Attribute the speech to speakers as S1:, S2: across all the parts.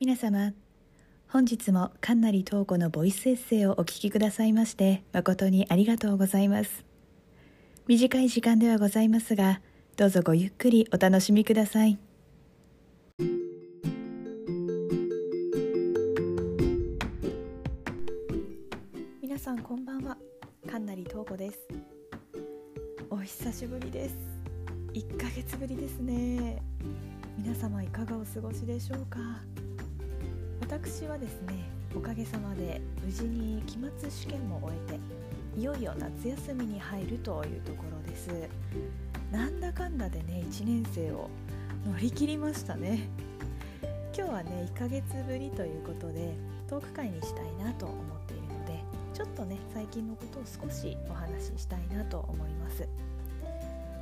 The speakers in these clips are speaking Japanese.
S1: 皆様本日も神成東子のボイスエッセイをお聞きくださいまして誠にありがとうございます。短い時間ではございますがどうぞごゆっくりお楽しみください。皆さんこんばんは。神成東子です。お久しぶりです。1ヶ月ぶりですね。皆様いかがお過ごしでしょうか。私はですねおかげさまで無事に期末試験も終えていよいよ夏休みに入るというところです。なんだかんだでね1年生を乗り切りましたね。今日はね1ヶ月ぶりということでトーク会にしたいなと思っているのでちょっとね最近のことを少しお話ししたいなと思います。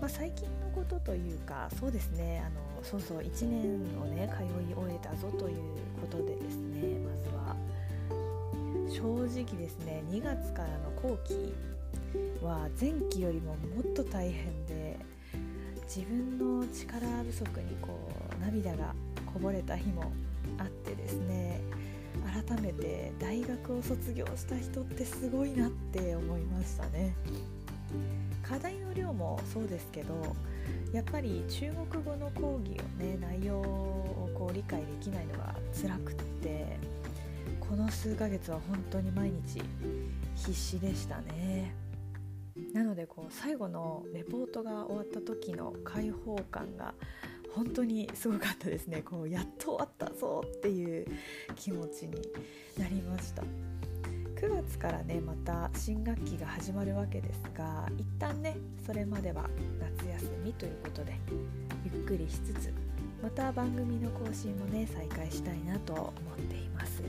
S1: まあ、最近のことというかそうですねあのそうそう1年をね通い終えたぞということでですねまずは。正直ですね2月からの後期は前期よりももっと大変で自分の力不足にこう涙がこぼれた日もあってですね改めて大学を卒業した人ってすごいなって思いましたね。課題の量もそうですけどやっぱり中国語の講義をね内容をこう理解できないのが辛くってこの数ヶ月は本当に毎日必死でしたねなのでこう最後のレポートが終わった時の解放感が本当にすごかったですねこうやっと終わったぞっていう気持ちになりました。9月からねまた新学期が始まるわけですが一旦ねそれまでは夏休みということでゆっくりしつつまた番組の更新もね再開したいなと思っています。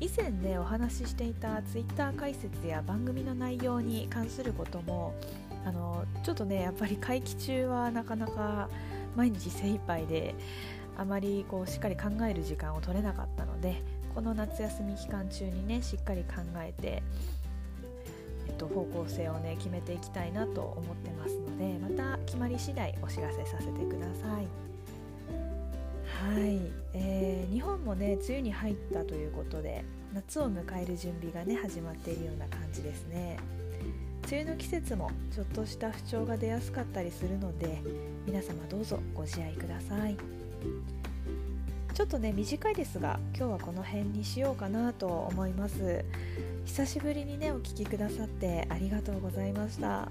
S1: 以前ねお話ししていた Twitter 解説や番組の内容に関することもあのちょっとねやっぱり会期中はなかなか毎日精一杯であまりこうしっかり考える時間を取れなかったのでこの夏休み期間中にねしっかり考えて、えっと、方向性をね決めていきたいなと思ってますのでまた決まり次第お知らせさせてください。はい、えー、日本もね梅雨に入ったということで夏を迎える準備がね始まっているような感じですね。梅雨の季節もちょっとした不調が出やすかったりするので皆様どうぞご自愛ください。ちょっとね短いですが今日はこの辺にしようかなと思います。久しぶりにねお聴きくださってありがとうございました。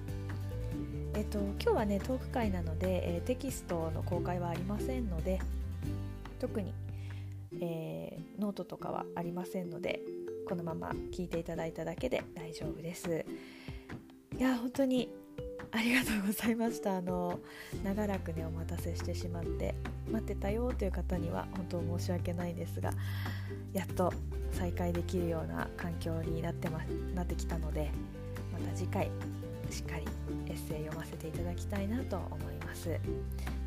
S1: えっと今日はねトーク回なので、えー、テキストの公開はありませんので特に、えー、ノートとかはありませんのでこのまま聞いていただいただけで大丈夫です。いや本当にありがとうございました。あの長らくねお待たせしてしまって待ってたよという方には本当申し訳ないですがやっと再開できるような環境になって,、ま、なってきたのでまた次回しっかりエッセイ読ませていただきたいなと思います。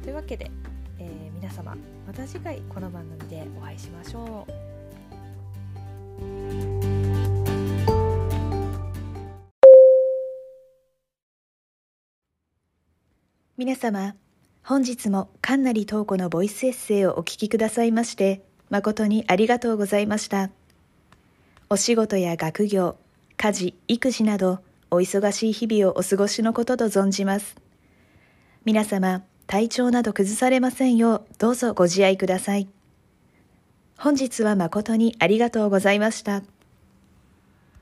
S1: というわけで、えー、皆様また次回この番組でお会いしましょう。皆様、本日も神成東子のボイスエッセイをお聞きくださいまして、誠にありがとうございました。お仕事や学業、家事、育児など、お忙しい日々をお過ごしのことと存じます。皆様、体調など崩されませんよう、どうぞご自愛ください。本日は誠にありがとうございました。